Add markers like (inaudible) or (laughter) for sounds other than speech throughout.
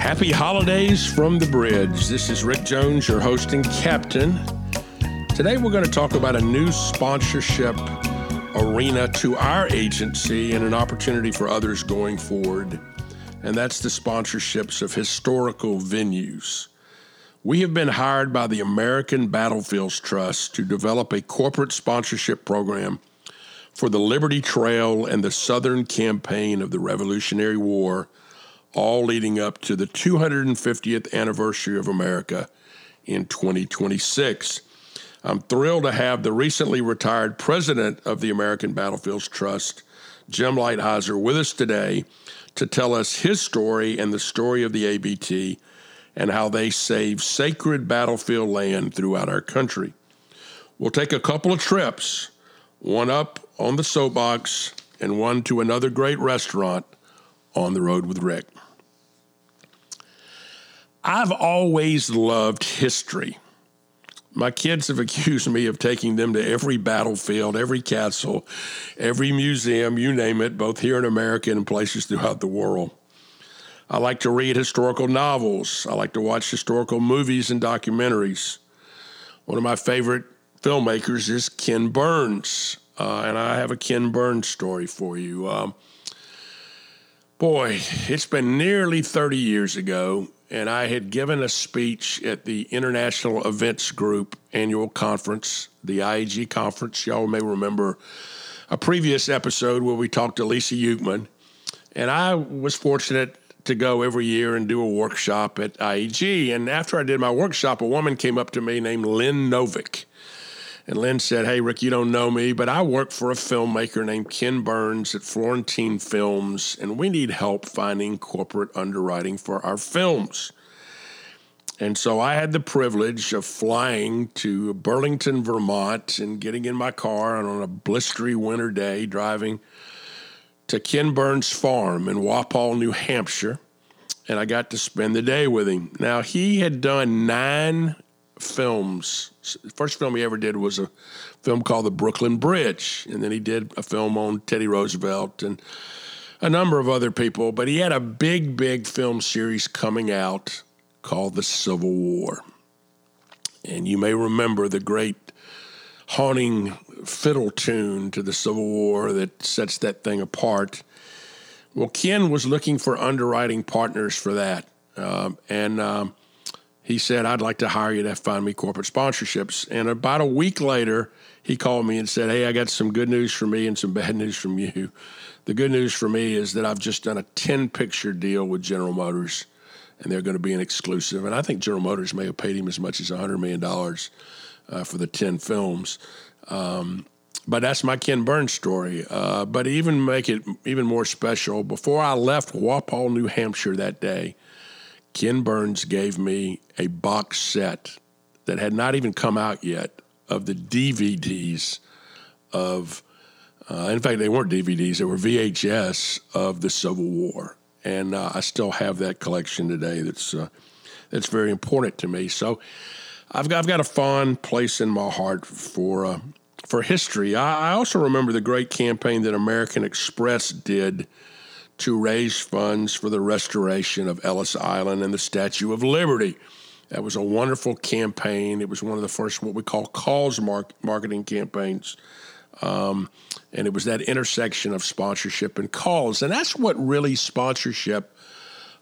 Happy holidays from the bridge. This is Rick Jones, your host and captain. Today we're going to talk about a new sponsorship arena to our agency and an opportunity for others going forward. And that's the sponsorships of historical venues. We have been hired by the American Battlefields Trust to develop a corporate sponsorship program for the Liberty Trail and the Southern Campaign of the Revolutionary War all leading up to the 250th anniversary of America in 2026. I'm thrilled to have the recently retired president of the American Battlefields Trust, Jim Lighthizer, with us today to tell us his story and the story of the ABT and how they save sacred battlefield land throughout our country. We'll take a couple of trips, one up on the soapbox and one to another great restaurant on the road with Rick. I've always loved history. My kids have (laughs) accused me of taking them to every battlefield, every castle, every museum, you name it, both here in America and places throughout the world. I like to read historical novels. I like to watch historical movies and documentaries. One of my favorite filmmakers is Ken Burns, uh, and I have a Ken Burns story for you. Um, boy, it's been nearly 30 years ago and I had given a speech at the International Events Group annual conference, the IEG conference. Y'all may remember a previous episode where we talked to Lisa Ukman. And I was fortunate to go every year and do a workshop at IEG. And after I did my workshop, a woman came up to me named Lynn Novick. And Lynn said, Hey, Rick, you don't know me, but I work for a filmmaker named Ken Burns at Florentine Films, and we need help finding corporate underwriting for our films. And so I had the privilege of flying to Burlington, Vermont, and getting in my car and on a blistery winter day, driving to Ken Burns' farm in Walpole, New Hampshire. And I got to spend the day with him. Now, he had done nine films. First film he ever did was a film called The Brooklyn Bridge, and then he did a film on Teddy Roosevelt and a number of other people. But he had a big, big film series coming out called The Civil War. And you may remember the great haunting fiddle tune to the Civil War that sets that thing apart. Well, Ken was looking for underwriting partners for that. Um, and um, he said, I'd like to hire you to find me corporate sponsorships. And about a week later, he called me and said, Hey, I got some good news for me and some bad (laughs) news from you. The good news for me is that I've just done a 10 picture deal with General Motors, and they're going to be an exclusive. And I think General Motors may have paid him as much as $100 million uh, for the 10 films. Um, but that's my Ken Burns story. Uh, but even make it even more special, before I left Walpole, New Hampshire that day, Ken Burns gave me a box set that had not even come out yet of the DVDs of, uh, in fact, they weren't DVDs, they were VHS of the Civil War. And uh, I still have that collection today that's, uh, that's very important to me. So I've got, I've got a fond place in my heart for, uh, for history. I, I also remember the great campaign that American Express did to raise funds for the restoration of Ellis Island and the Statue of Liberty. That was a wonderful campaign. It was one of the first what we call cause mark- marketing campaigns. Um, and it was that intersection of sponsorship and cause. And that's what really sponsorship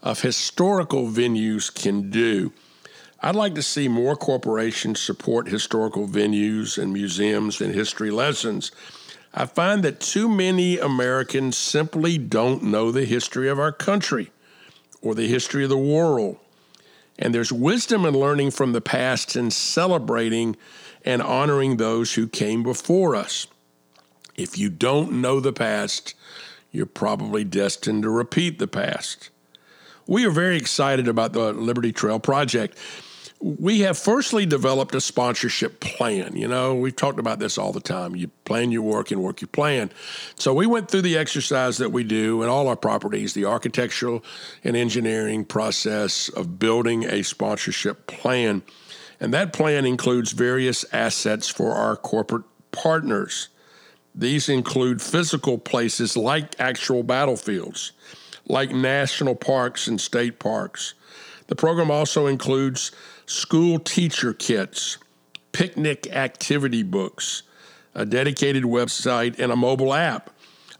of historical venues can do. I'd like to see more corporations support historical venues and museums and history lessons. I find that too many Americans simply don't know the history of our country or the history of the world. And there's wisdom in learning from the past and celebrating and honoring those who came before us. If you don't know the past, you're probably destined to repeat the past. We are very excited about the Liberty Trail project we have firstly developed a sponsorship plan. You know, we've talked about this all the time. You plan your work and work your plan. So we went through the exercise that we do in all our properties, the architectural and engineering process of building a sponsorship plan. And that plan includes various assets for our corporate partners. These include physical places like actual battlefields, like national parks and state parks. The program also includes school teacher kits, picnic activity books, a dedicated website, and a mobile app,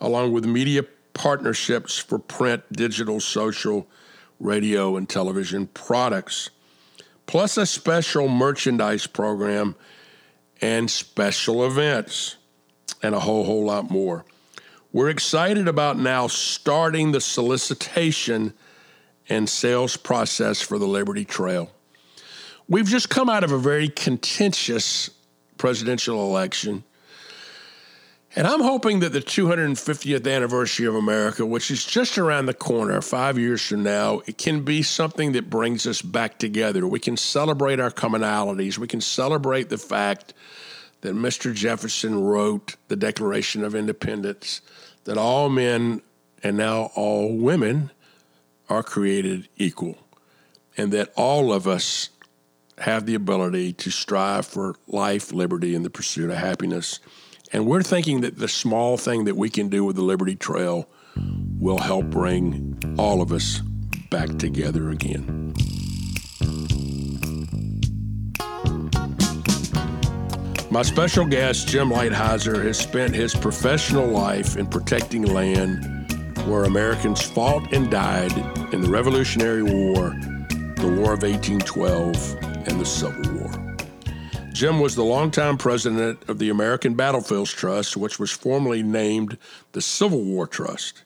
along with media partnerships for print, digital, social, radio, and television products, plus a special merchandise program and special events, and a whole, whole lot more. We're excited about now starting the solicitation and sales process for the Liberty Trail. We've just come out of a very contentious presidential election. And I'm hoping that the 250th anniversary of America, which is just around the corner, five years from now, it can be something that brings us back together. We can celebrate our commonalities. We can celebrate the fact that Mr. Jefferson wrote the Declaration of Independence, that all men and now all women are created equal, and that all of us have the ability to strive for life, liberty, and the pursuit of happiness. And we're thinking that the small thing that we can do with the Liberty Trail will help bring all of us back together again. My special guest, Jim Lighthizer, has spent his professional life in protecting land where Americans fought and died in the Revolutionary War, the War of 1812, and the Civil War. Jim was the longtime president of the American Battlefields Trust, which was formerly named the Civil War Trust.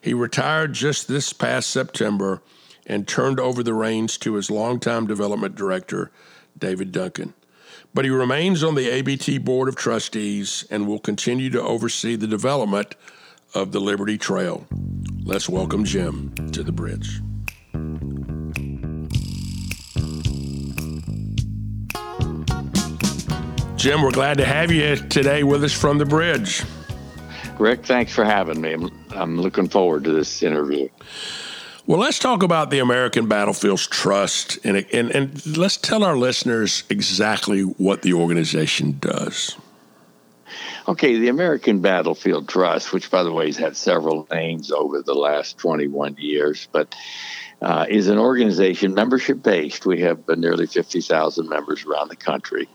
He retired just this past September and turned over the reins to his longtime development director, David Duncan. But he remains on the ABT Board of Trustees and will continue to oversee the development of the Liberty Trail. Let's welcome Jim to the bridge. Jim, we're glad to have you today with us from the bridge. Rick, thanks for having me. I'm, I'm looking forward to this interview. Well, let's talk about the American Battlefields Trust and, and, and let's tell our listeners exactly what the organization does. Okay, the American Battlefield Trust, which by the way has had several names over the last 21 years, but uh, is an organization membership based. We have nearly 50,000 members around the country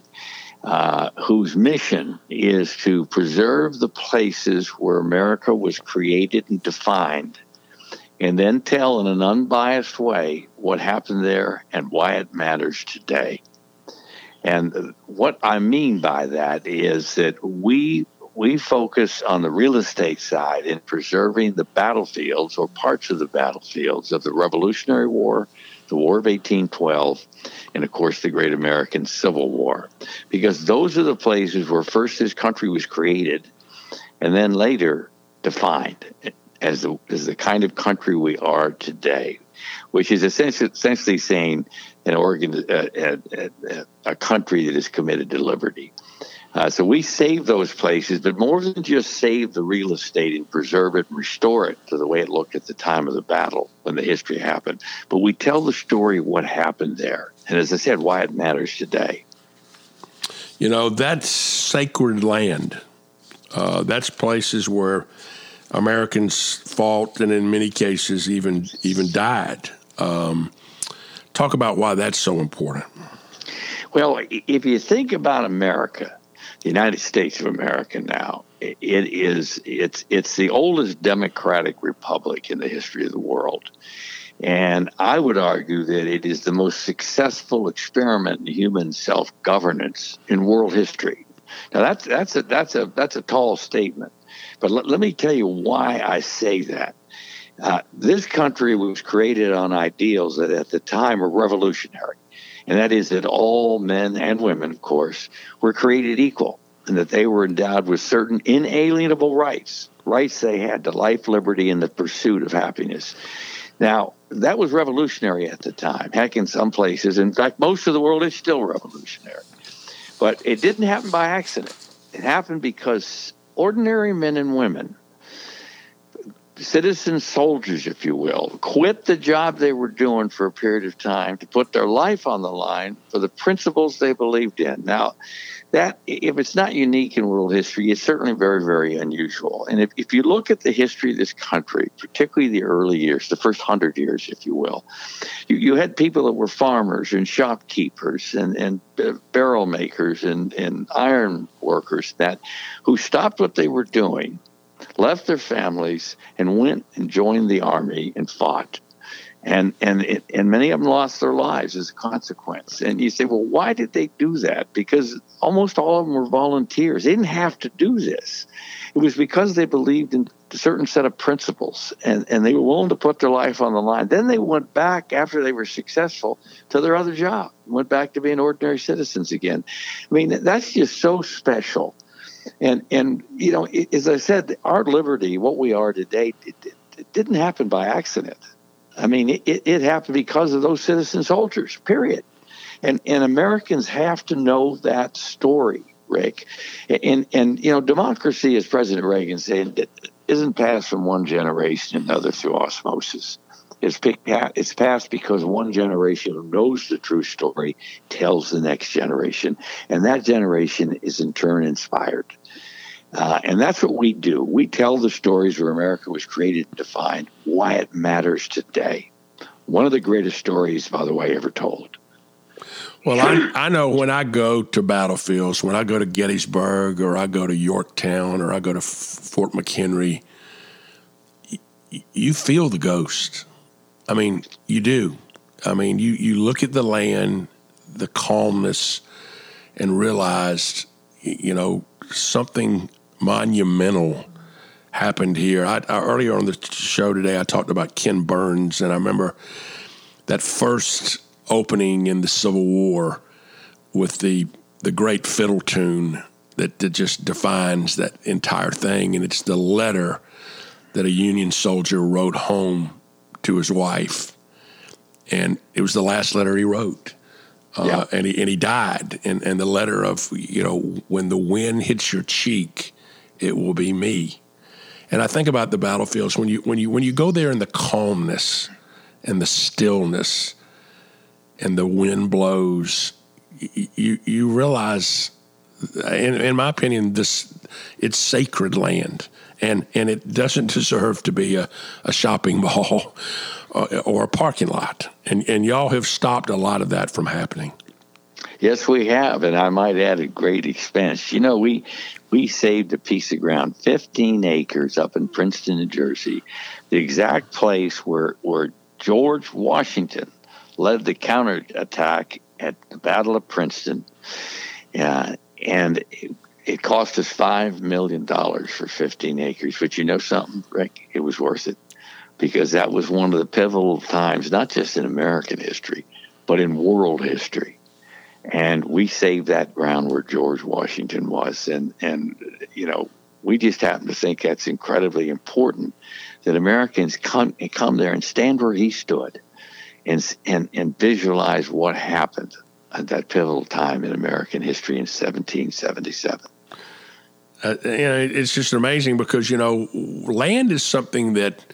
uh, whose mission is to preserve the places where America was created and defined, and then tell in an unbiased way what happened there and why it matters today. And what I mean by that is that we we focus on the real estate side in preserving the battlefields or parts of the battlefields of the Revolutionary War, the War of 1812, and of course the Great American Civil War, because those are the places where first this country was created and then later defined as the, as the kind of country we are today, which is essentially, essentially saying an organ, a, a, a country that is committed to liberty. Uh, so we save those places, but more than just save the real estate and preserve it and restore it to the way it looked at the time of the battle when the history happened. But we tell the story of what happened there. And as I said, why it matters today. You know, that's sacred land. Uh, that's places where Americans fought and in many cases even even died. Um, talk about why that's so important. Well, if you think about America, United States of America now. It is it's it's the oldest democratic republic in the history of the world. And I would argue that it is the most successful experiment in human self-governance in world history. Now that's that's a that's a that's a tall statement, but let, let me tell you why I say that. Uh, this country was created on ideals that at the time were revolutionary and that is that all men and women, of course, were created equal and that they were endowed with certain inalienable rights, rights they had to life, liberty, and the pursuit of happiness. Now, that was revolutionary at the time. Heck, in some places, in fact, most of the world is still revolutionary. But it didn't happen by accident. It happened because ordinary men and women citizen soldiers, if you will, quit the job they were doing for a period of time to put their life on the line for the principles they believed in. Now, that if it's not unique in world history, it's certainly very, very unusual. And if, if you look at the history of this country, particularly the early years, the first hundred years, if you will, you, you had people that were farmers and shopkeepers and, and barrel makers and, and iron workers that who stopped what they were doing, left their families, and went and joined the army and fought and and it, and many of them lost their lives as a consequence. And you say, well, why did they do that? Because almost all of them were volunteers. They didn't have to do this. It was because they believed in a certain set of principles, and and they were willing to put their life on the line. Then they went back after they were successful to their other job, went back to being ordinary citizens again. I mean, that's just so special. And and you know, as I said, our liberty, what we are today, it, it, didn't happen by accident I mean, it, it happened because of those citizen soldiers, period. And, and Americans have to know that story, Rick. And, and, you know, democracy, as President Reagan said, isn't passed from one generation to another through osmosis. It's, it's passed because one generation who knows the true story tells the next generation, and that generation is in turn inspired. Uh, and that's what we do. We tell the stories where America was created and defined, why it matters today. One of the greatest stories, by the way, ever told. Well, I, I know when I go to battlefields, when I go to Gettysburg or I go to Yorktown or I go to Fort McHenry, you feel the ghost. I mean, you do. I mean, you, you look at the land, the calmness, and realize, you know, something monumental happened here. I, I, earlier on the show today, I talked about Ken Burns, and I remember that first opening in the Civil War with the the great fiddle tune that, that just defines that entire thing, and it's the letter that a Union soldier wrote home to his wife, and it was the last letter he wrote. Uh, yeah. and he and he died. And and the letter of you know when the wind hits your cheek, it will be me. And I think about the battlefields when you when you when you go there in the calmness and the stillness and the wind blows, you you realize, in, in my opinion, this it's sacred land, and and it doesn't deserve to be a, a shopping (laughs) mall or, or a parking lot. And and y'all have stopped a lot of that from happening. Yes, we have, and I might add at great expense. You know, we we saved a piece of ground, 15 acres up in Princeton, New Jersey, the exact place where where George Washington led the counterattack at the Battle of Princeton, uh, and it, cost us five million dollars for 15 acres. But you know something, Rick? It was worth it because that was one of the pivotal times, not just in American history, but in world history and we saved that ground where George Washington was, and and you know we just happen to think that's incredibly important that Americans come come there and stand where he stood, and and and visualize what happened at that pivotal time in American history in 1777. Uh, you know, it's just amazing because you know land is something that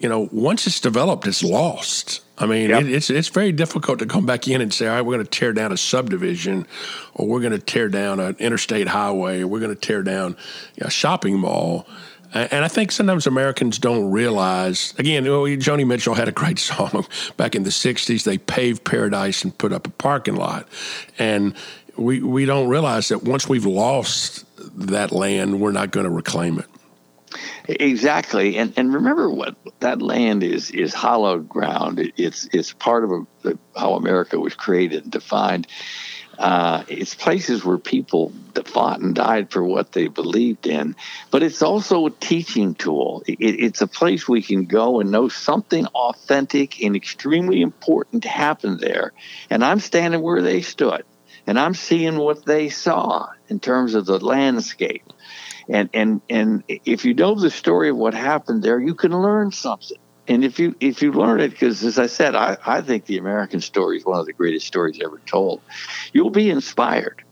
you know once it's developed, it's lost. I mean, yep. it, it's it's very difficult to come back in and say, all right, we're going to tear down a subdivision, or we're going to tear down an interstate highway, or we're going to tear down a shopping mall. And I think sometimes Americans don't realize. Again, Joni Mitchell had a great (laughs) song back in the '60s. They paved paradise and put up a parking lot, and we we don't realize that once we've lost that land, we're not going to reclaim it. Exactly, and and remember what that land is is hallowed ground. It, it's it's part of a, how America was created and defined. Uh, it's places where people fought and died for what they believed in, but it's also a teaching tool. It, it's a place we can go and know something authentic and extremely important happened there. And I'm standing where they stood, and I'm seeing what they saw in terms of the landscape and and and if you know the story of what happened there, you can learn something. And if you if you learn it, because as I said, I, I think the American story is one of the greatest stories ever told. You'll be inspired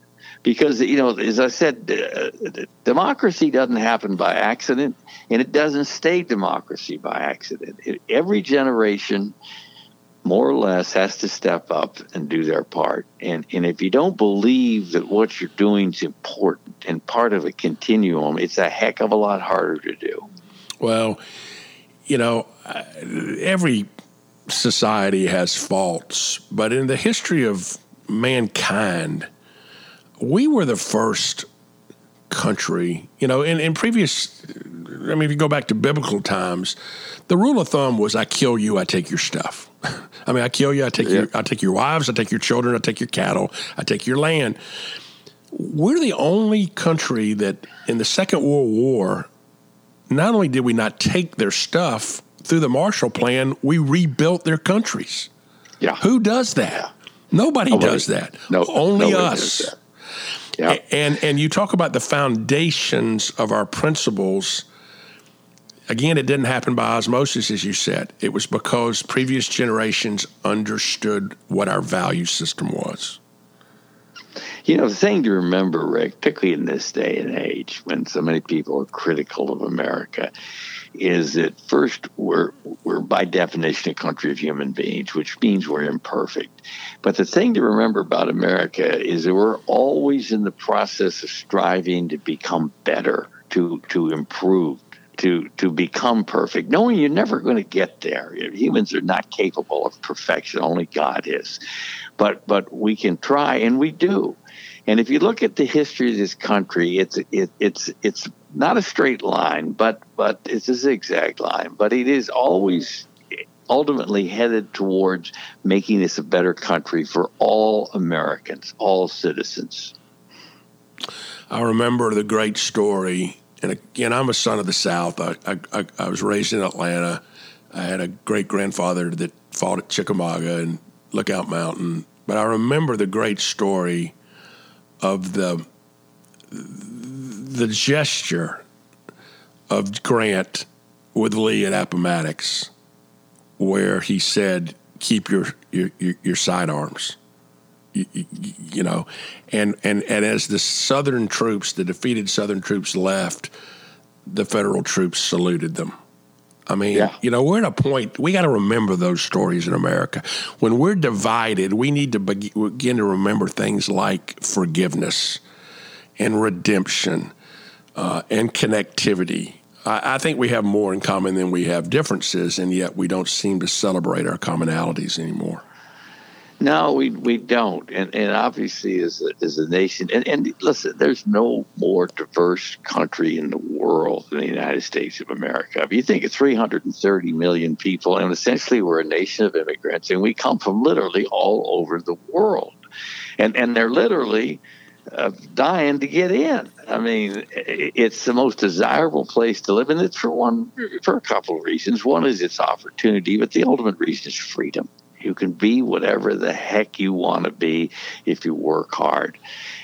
because you know, as I said, uh, democracy doesn't happen by accident, and it doesn't stay democracy by accident. It, every generation more or less has to step up and do their part. And and if you don't believe that what you're doing is important and part of a continuum, it's a heck of a lot harder to do. Well, you know, uh, every society has faults, but in the history of mankind, we were the first country, you know, in, in previous, I mean, if you go back to biblical times, the rule of thumb was I kill you, I take your stuff. (laughs) I mean, I kill you, I take yeah. your, I take your wives, I take your children, I take your cattle, I take your land. We're the only country that in the Second World War, not only did we not take their stuff through the Marshall Plan, we rebuilt their countries. Yeah. Who does that? Yeah. Nobody, nobody, does that. No, only us. Yeah. And and you talk about the foundations of our principles. Again, it didn't happen by osmosis, as you said. It was because previous generations understood what our value system was. You know, the thing to remember, Rick, particularly in this day and age when so many people are critical of America, is that first we're we're by definition a country of human beings, which means we're imperfect. But the thing to remember about America is that we're always in the process of striving to become better, to to improve, to to become perfect, knowing you're never going to get there. Humans are not capable of perfection; only God is. But but we can try, and we do. And if you look at the history of this country, it's it, it's it's not a straight line, but but it's a zigzag line. But it is always ultimately headed towards making this a better country for all Americans, all citizens. I remember the great story, and again, I'm a son of the South. I, I, I was raised in Atlanta. I had a great grandfather that fought at Chickamauga and Lookout Mountain. But I remember the great story of the the gesture of Grant with Lee at Appomattox, where he said, "Keep your your, your sidearms." You, know, and, and and as the Southern troops, the defeated Southern troops left, the Federal troops saluted them. I mean, yeah. you know, we're at a point, we got to remember those stories in America. When we're divided, we need to begin to remember things like forgiveness and redemption uh, and connectivity. I, I think we have more in common than we have differences, and yet we don't seem to celebrate our commonalities anymore. No, we we don't, and and obviously as a, as a nation, and, and listen, there's no more diverse country in the world than the United States of America. If you think of 330 million people, and essentially we're a nation of immigrants, and we come from literally all over the world, and and they're literally uh, dying to get in. I mean, it's the most desirable place to live, and it's for one for a couple of reasons. One is its opportunity, but the ultimate reason is freedom. You can be whatever the heck you want to be if you work hard.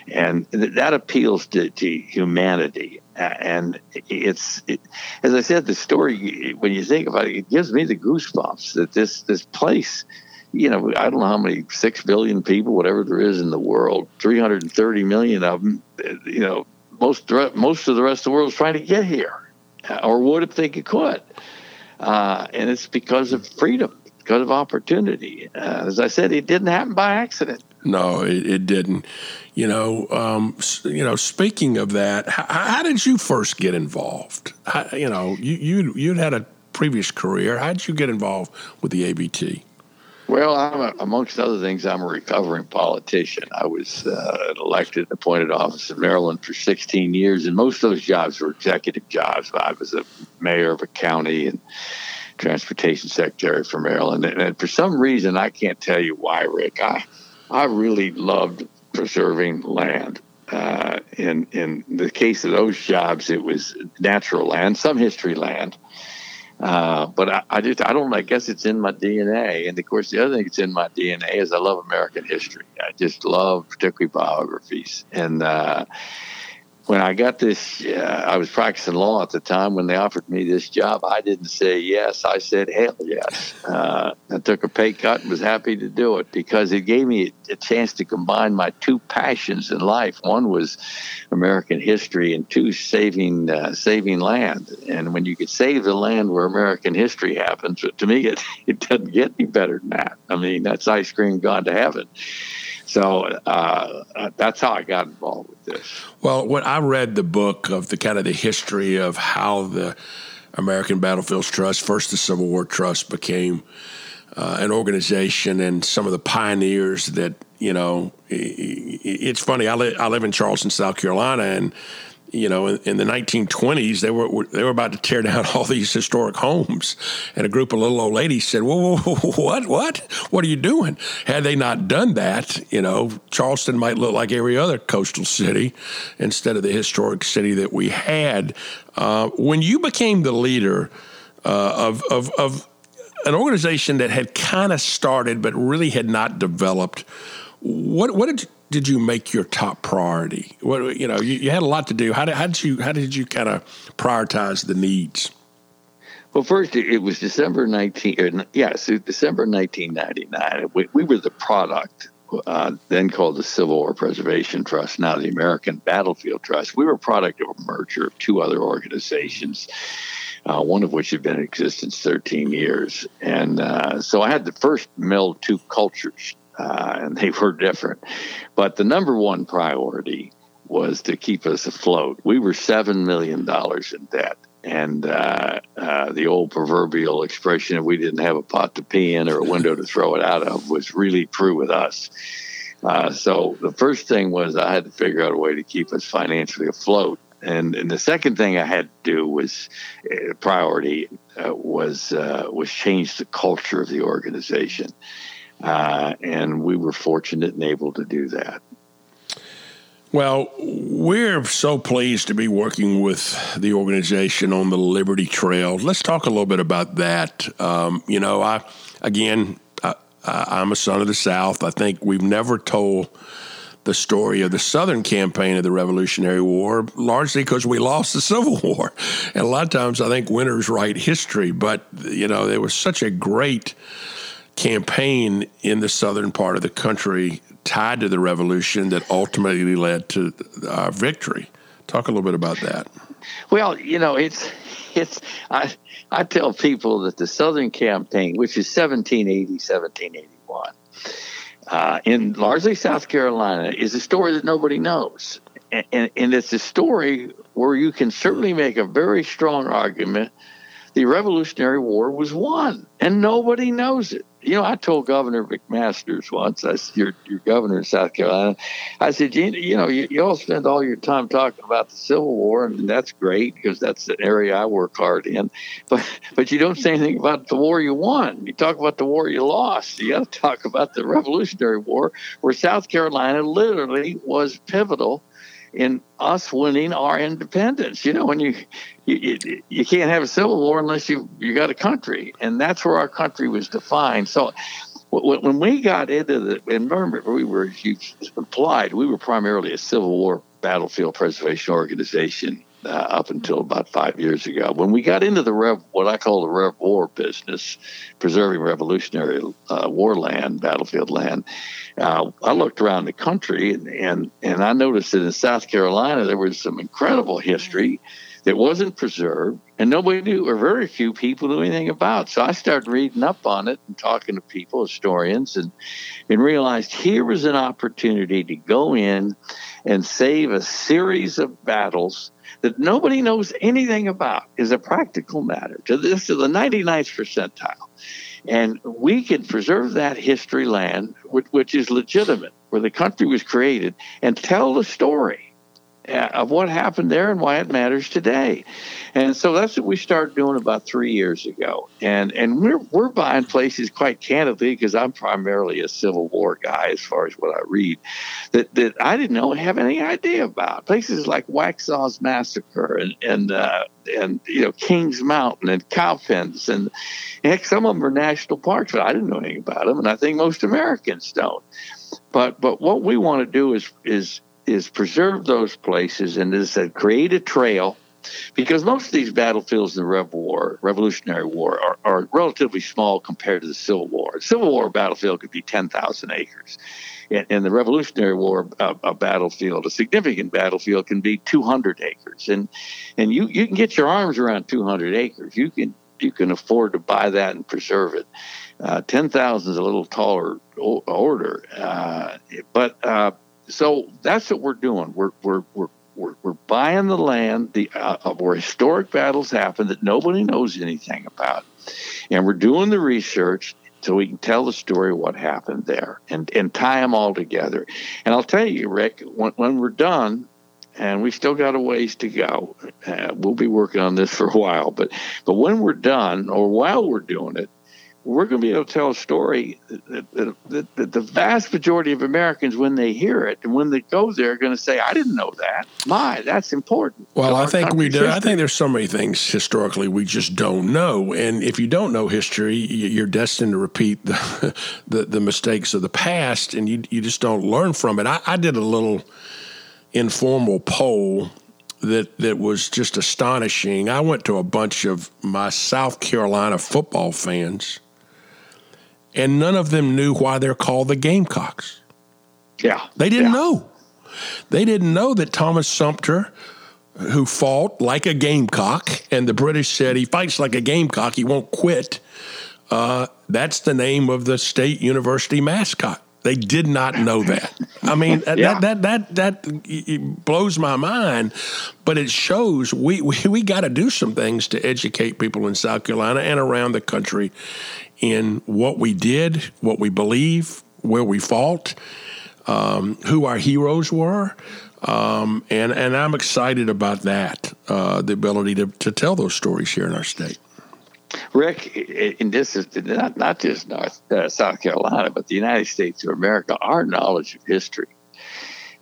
And that appeals to, to humanity. And it's, it, as I said, the story, when you think about it, it gives me the goosebumps that this, this place, you know, I don't know how many, six billion people, whatever there is in the world, 330 million of them, you know, most, most of the rest of the world is trying to get here or would if they could. Uh, and it's because of freedom because of opportunity. Uh, as I said, it didn't happen by accident. No, it, it didn't. You know, um, you know. Speaking of that, how, how did you first get involved? How, you know, you you you'd had a previous career. How did you get involved with the ABT? Well, I'm a, amongst other things, I'm a recovering politician. I was uh, elected, and appointed office in Maryland for 16 years, and most of those jobs were executive jobs. I was a mayor of a county and transportation secretary for Maryland. And, for some reason, I can't tell you why, Rick. I, I really loved preserving land. Uh, in in the case of those jobs, it was natural land, some history land. Uh, but I, I, just I don't I guess it's in my DNA. And of course, the other thing that's in my DNA is I love American history. I just love particularly biographies. And uh, when I got this, uh, I was practicing law at the time. When they offered me this job, I didn't say yes. I said hell yes. Uh, I took a pay cut and was happy to do it because it gave me a chance to combine my two passions in life. One was American history, and two, saving uh, saving land. And when you could save the land where American history happens, to me, it, (laughs) it doesn't get any better than that. I mean, that's ice cream gone to heaven. So uh, that's how I got involved with this. Well, when I read the book of the kind of the history of how the American Battlefields Trust, first the Civil War Trust, became uh, an organization, and some of the pioneers that you know, it's funny. I, li- I live in Charleston, South Carolina, and you know, in, in, the 1920s, they were they were about to tear (laughs) down all these historic homes, and a group of little old ladies said, "Whoa, whoa, whoa, what, what, what are you doing?" Had they not done that, you know, Charleston might look like every other coastal city instead of the historic city that we had. Uh, when you became the leader uh, of, of of an organization that had kind of started but really had not developed, what what did did you make your top priority? What you know, you, you had a lot to do. How did, how did you how did you kind of prioritize the needs? Well, first it was December nineteen. Yes, December nineteen ninety nine. We, we were the product. Uh, then called the Civil War Preservation Trust, now the American Battlefield Trust. We were a product of a merger of two other organizations, uh, one of which had been in existence 13 years. And uh, so I had to first meld two cultures uh, and they were different. But the number one priority was to keep us afloat. We were $7 million in debt. And uh, uh, the old proverbial expression, if we didn't have a pot to pee in or a window to throw it out of, was really true with us. Uh, so the first thing was I had to figure out a way to keep us financially afloat. And, and the second thing I had to do was uh, priority uh, was was change the culture of the organization. Uh, and we were fortunate and able to do that. Well, we're so pleased to be working with the organization on the Liberty Trail. Let's talk a little bit about that. Um, you know, I again, I, I'm a son of the South. I think we've never told the story of the Southern campaign of the Revolutionary War, largely because we lost the (laughs) Civil War. And a lot of times I think winners write history, but, you know, there was such a great campaign in the southern part of the country tied to the revolution that ultimately led to our victory. Talk a little bit about that. Well, you know, it's it's I I tell people that the Southern campaign, which is 1780, 1781, uh, in largely South Carolina, is a story that nobody knows, and, and, and it's a story where you can certainly make a very strong argument the Revolutionary War was won, and nobody knows it. You know, I told Governor McMaster's once, I said, you're, you're governor of South Carolina. I said, you, you know, you, you all spend all your time talking about the Civil War, and that's great because that's an area I work hard in. But but you don't say anything about the war you won. You talk about the war you lost. You got to talk about the Revolutionary War, where South Carolina literally was pivotal in us winning our independence. You know, when you you, you can't have a civil war unless you you got a country, and that's where our country was defined. So when we got into the remember we were you implied we were primarily a civil war battlefield preservation organization uh, up until about five years ago. When we got into the Rev, what I call the Rev War business, preserving Revolutionary uh, War land, battlefield land, uh, I looked around the country and, and, and I noticed that in South Carolina there was some incredible history that wasn't preserved and nobody knew or very few people knew anything about. So I started reading up on it and talking to people, historians, and and realized here was an opportunity to go in and save a series of battles that nobody knows anything about is a practical matter to this to the 99th percentile. And we can preserve that history land, which, which is legitimate, where the country was created, and tell the story of what happened there and why it matters today. And so that's what we started doing about three years ago. And and we're we're buying places quite candidly because I'm primarily a Civil War guy as far as what I read that that I didn't know have any idea about places like Waxhaw's Massacre and and uh, and you know Kings Mountain and Cowpens and heck some of them are national parks, but I didn't know anything about them, and I think most Americans don't. But but what we want to do is is is preserve those places and is that create a trail because most of these battlefields in the Rev War, Revolutionary War, are, are relatively small compared to the Civil War. Civil War battlefield could be 10,000 acres. In, in the Revolutionary War uh, a battlefield, a significant battlefield can be 200 acres, and and you you can get your arms around 200 acres. You can you can afford to buy that and preserve it. Uh, 10,000 is a little taller order, uh, but uh, so that's what we're doing. We're we're we're we're, we're buying the land the uh, where historic battles happen that nobody knows anything about, and we're doing the research so we can tell the story of what happened there and and tie them all together. And I'll tell you, Rick, when, when we're done, and we still got a ways to go. Uh, we'll be working on this for a while, but but when we're done, or while we're doing it, we're going to be able to tell a story that, that, that, that, the vast majority of Americans, when they hear it and when they go there, are going to say, "I didn't know that." My, that's important. Well, I think we do. History. I think there's so many things historically we just don't know, and if you don't know history, you're destined to repeat the (laughs) the, the mistakes of the past, and you you just don't learn from it. I, I did a little informal poll that that was just astonishing. I went to a bunch of my South Carolina football fans and none of them knew why they're called the Gamecocks. Yeah. They didn't yeah. know. They didn't know that Thomas Sumter, who fought like a gamecock, and the British said he fights like a gamecock, he won't quit. Uh, that's the name of the state university mascot. They did not know that. I mean, (laughs) yeah. that, that that that blows my mind, but it shows we we, we got to do some things to educate people in South Carolina and around the country in what we did, what we believe, where we fought, um, who our heroes were. Um, and, and I'm excited about that, uh, the ability to, to tell those stories here in our state. Rick, and this is not, not just North, uh, South Carolina, but the United States of America, our knowledge of history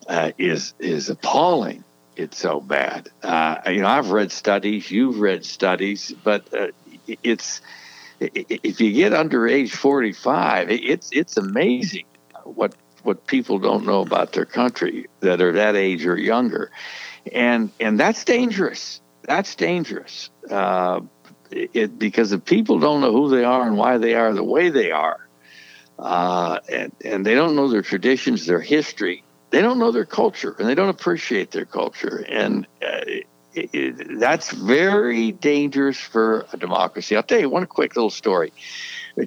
uh, is is appalling. It's so bad. Uh, you know, I've read studies, you've read studies, but uh, it's if you get under age 45, it's it's amazing what what people don't know about their country that are that age or younger, and and that's dangerous. That's dangerous. Uh, it, because if people don't know who they are and why they are the way they are, uh, and and they don't know their traditions, their history, they don't know their culture, and they don't appreciate their culture, and uh, that's very dangerous for a democracy. I'll tell you one quick little story.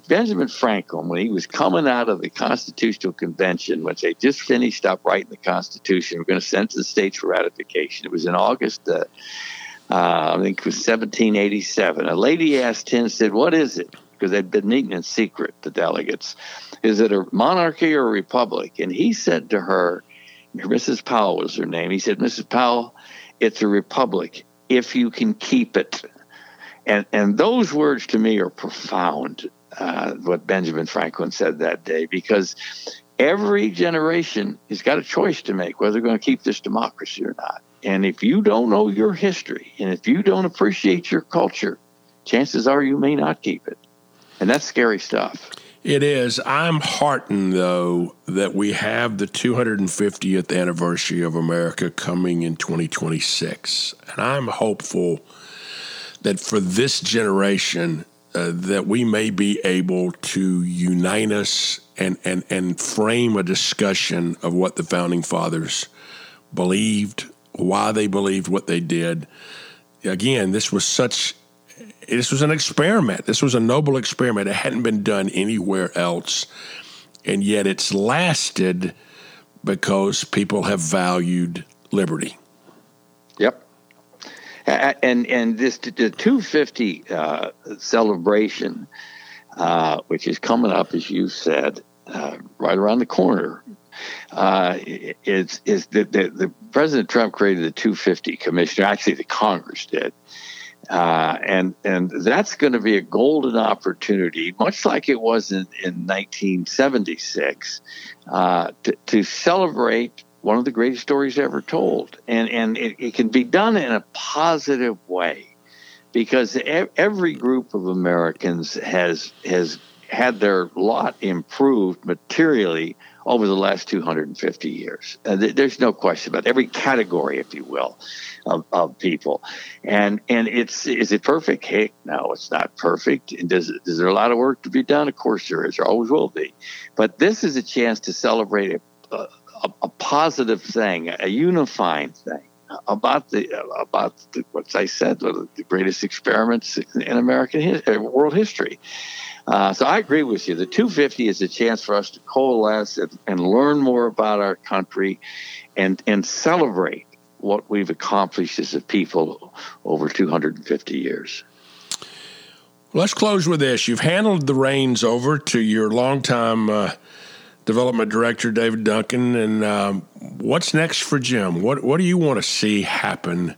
Benjamin Franklin, when he was coming out of the Constitutional Convention, which they just finished up writing the Constitution, we're going to send to the states for ratification. It was in August, uh, uh, I think it was 1787. A lady asked him, said, What is it? Because they'd been meeting in secret, the delegates. Is it a monarchy or a republic? And he said to her, Mrs. Powel was her name. He said, Mrs. Powel, it's a republic if you can keep it. And, and those words to me are profound, uh, what Benjamin Franklin said that day, because every generation has got a choice to make whether they're going to keep this democracy or not. And if you don't know your history and if you don't appreciate your culture, chances are you may not keep it. And that's scary stuff. It is. I'm heartened, though, that we have the 250th anniversary of America coming in 2026. And I'm hopeful that for this generation, uh, that we may be able to unite us and, and, and frame a discussion of what the founding fathers believed, why they believed what they did. Again, this was such this was an experiment. This was a noble experiment. It hadn't been done anywhere else. And yet it's lasted because people have valued liberty. Yep. And and this the 250 uh, celebration, uh, which is coming up, as you said, uh, right around the corner, uh, is is the, the, the President Trump created the 250 commission. Actually, the Congress did, uh, and and that's going to be a golden opportunity, much like it was in, in 1976, uh, to, to celebrate one of the greatest stories ever told. And and it, it can be done in a positive way, because every group of Americans has has had their lot improved materially over the last 250 years. Uh, th- there's no question about it. every category, if you will, of, of people. And and it's is it perfect? Heck, no, it's not perfect. And does is there a lot of work to be done? Of course there is. There always will be. But this is a chance to celebrate a, a, a positive thing, a unifying thing about the about the, what I said, the greatest experiments in American history, world history. Uh, so I agree with you. The 250 is a chance for us to coalesce and, and learn more about our country, and and celebrate what we've accomplished as a people over 250 years. Let's close with this. You've handed the reins over to your longtime uh, development director, David Duncan. And um, what's next for Jim? What, what do you want to see happen?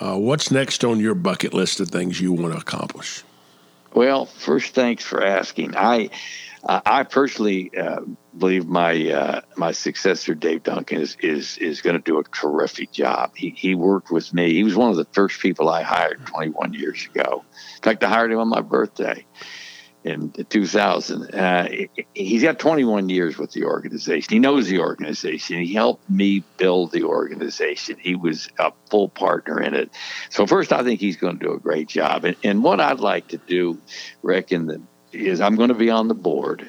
Uh, what's next on your bucket list of things you want to accomplish? Well, first, thanks for asking. I uh, I personally uh, believe my uh, my successor, Dave Duncan, is is is going to do a terrific job. He he worked with me. He was one of the first people I hired 21 years ago. In fact, I hired him on my birthday in 2000. Uh, he's got 21 years with the organization. He knows the organization. He helped me build the organization. He was a full partner in it. So first, I think he's going to do a great job. And, and what I'd like to do, Rick, the, is I'm going to be on the board.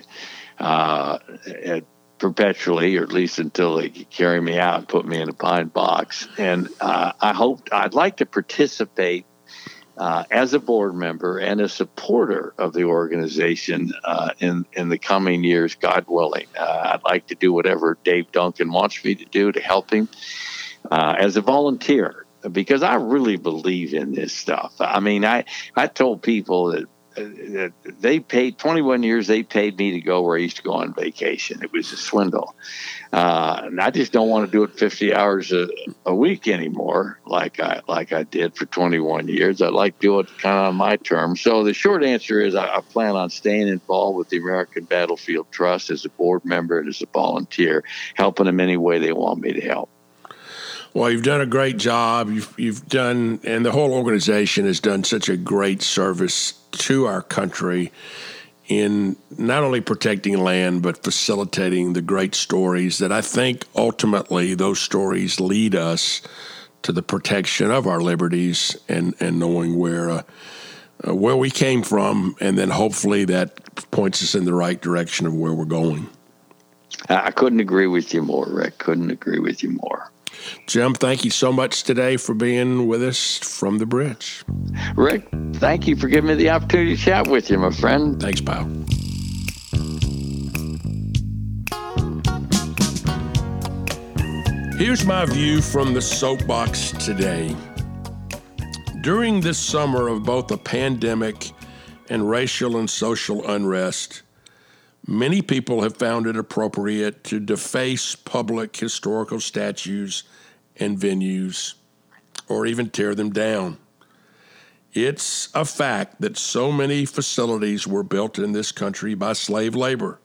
Uh, at, perpetually, or at least until they carry me out and put me in a pine box. And uh, I hope I'd like to participate uh, as a board member and a supporter of the organization uh, in in the coming years, God willing. Uh, I'd like to do whatever Dave Duncan wants me to do to help him uh, as a volunteer because I really believe in this stuff. I mean, I I told people that they paid 21 years they paid me to go where i used to go on vacation. It was a swindle. Uh, and i just don't want to do it 50 hours a, a, week anymore like i like i did for 21 years. I like to do it kind of on my terms. So the short answer is I, I plan on staying involved with the american battlefield trust as a board member and as a volunteer helping them any way they want me to help well, you've done a great job. You've, you've done, and the whole organization has done such a great service to our country in not only protecting land, but facilitating the great stories that I think ultimately those stories lead us to the protection of our liberties and, and knowing where. Uh, uh, where we came from, and then hopefully that points us in the right direction of where we're going. I couldn't agree with you more, Rick. Couldn't agree with you more. Jim, thank you so much today for being with us from the bridge. Rick, thank you for giving me the opportunity to chat with you, my friend. Thanks, pal. Here's my view from the soapbox today. During this summer of both a pandemic and racial and social unrest, Many people have found it appropriate to deface public historical statues and venues or even tear them down. It's a fact that so many facilities were built in this country by slave labor.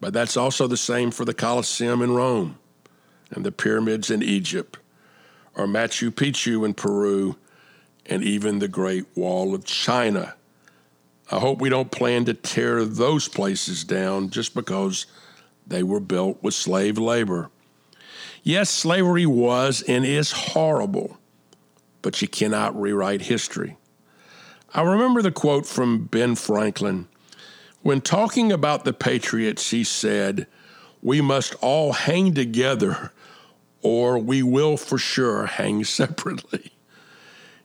But that's also the same for the Colosseum in Rome and the pyramids in Egypt or Machu Picchu in Peru and even the Great Wall of China I hope we don't plan to tear those places down just because they were built with slave labor. Yes, slavery was and is horrible, but you cannot rewrite history. I remember the quote from Ben Franklin. When talking about the Patriots, he said, We must all hang together, or we will for sure hang (laughs) separately.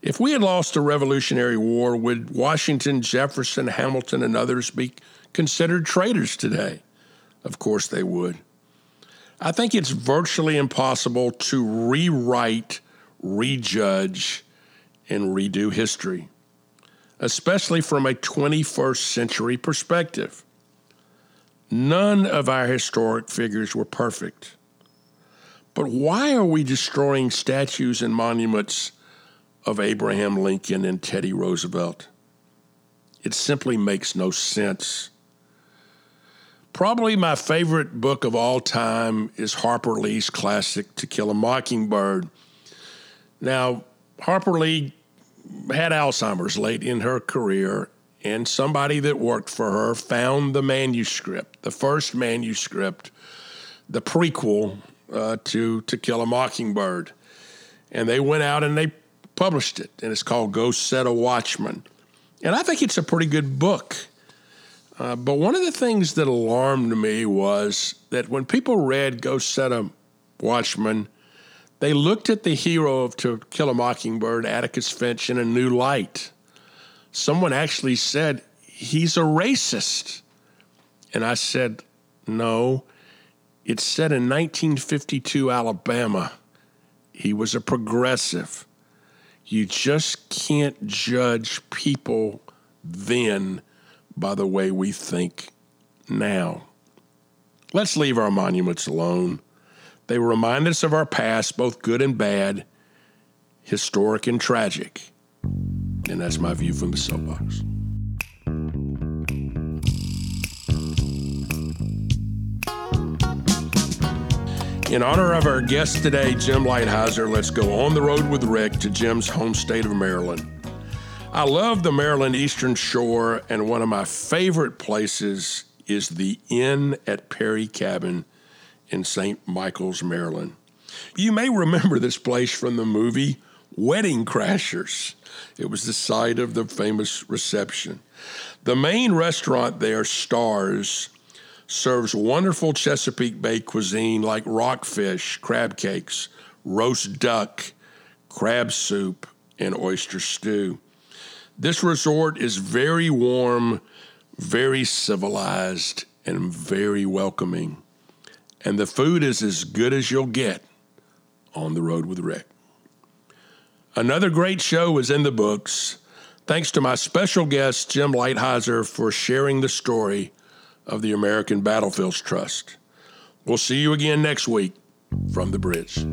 If we had lost the Revolutionary War, would Washington, Jefferson, Hamilton, and others be considered traitors today? Of course they would. I think it's virtually impossible to rewrite, rejudge, and redo history, especially from a 21st century perspective. None of our historic figures were perfect. But why are we destroying statues and monuments of Abraham Lincoln and Teddy Roosevelt. It simply makes no sense. Probably my favorite book of all time is Harper Lee's classic To Kill a Mockingbird. Now, Harper Lee had Alzheimer's late in her career, and somebody that worked for her found the manuscript, the first manuscript the prequel uh, to To Kill a Mockingbird, and they went out and they published it, and it's called Go Set a Watchman, and I think it's a pretty good book. Uh, but one of the things that alarmed me was that when people read Go Set a Watchman, they looked at the hero of To Kill a Mockingbird, Atticus Finch, in a new light. Someone actually said, he's a racist. And I said, no, it's set in 1952 Alabama. He was a progressive. You just can't judge people then by the way we think now. Let's leave our monuments alone. They remind us of our past, both good and bad, historic and tragic. And that's my view from the soapbox. In honor of our guest today, Jim Lighthizer, let's go on the road with Rick to Jim's home state of Maryland. I love the Maryland Eastern Shore, and one of my favorite places is the Inn at Perry Cabin in St. Michael's, Maryland. You may remember this place from the movie Wedding Crashers. It was the site of the famous reception. The main restaurant there, Stars, serves wonderful Chesapeake Bay cuisine like rockfish, crab cakes, roast duck, crab soup, and oyster stew. This resort is very warm, very civilized, and very welcoming. And the food is as good as you'll get on the road with Rick. Another great show is in the books. Thanks to my special guest, Jim Lighthizer, for sharing the story of the American Battlefields Trust. We'll see you again next week from the bridge.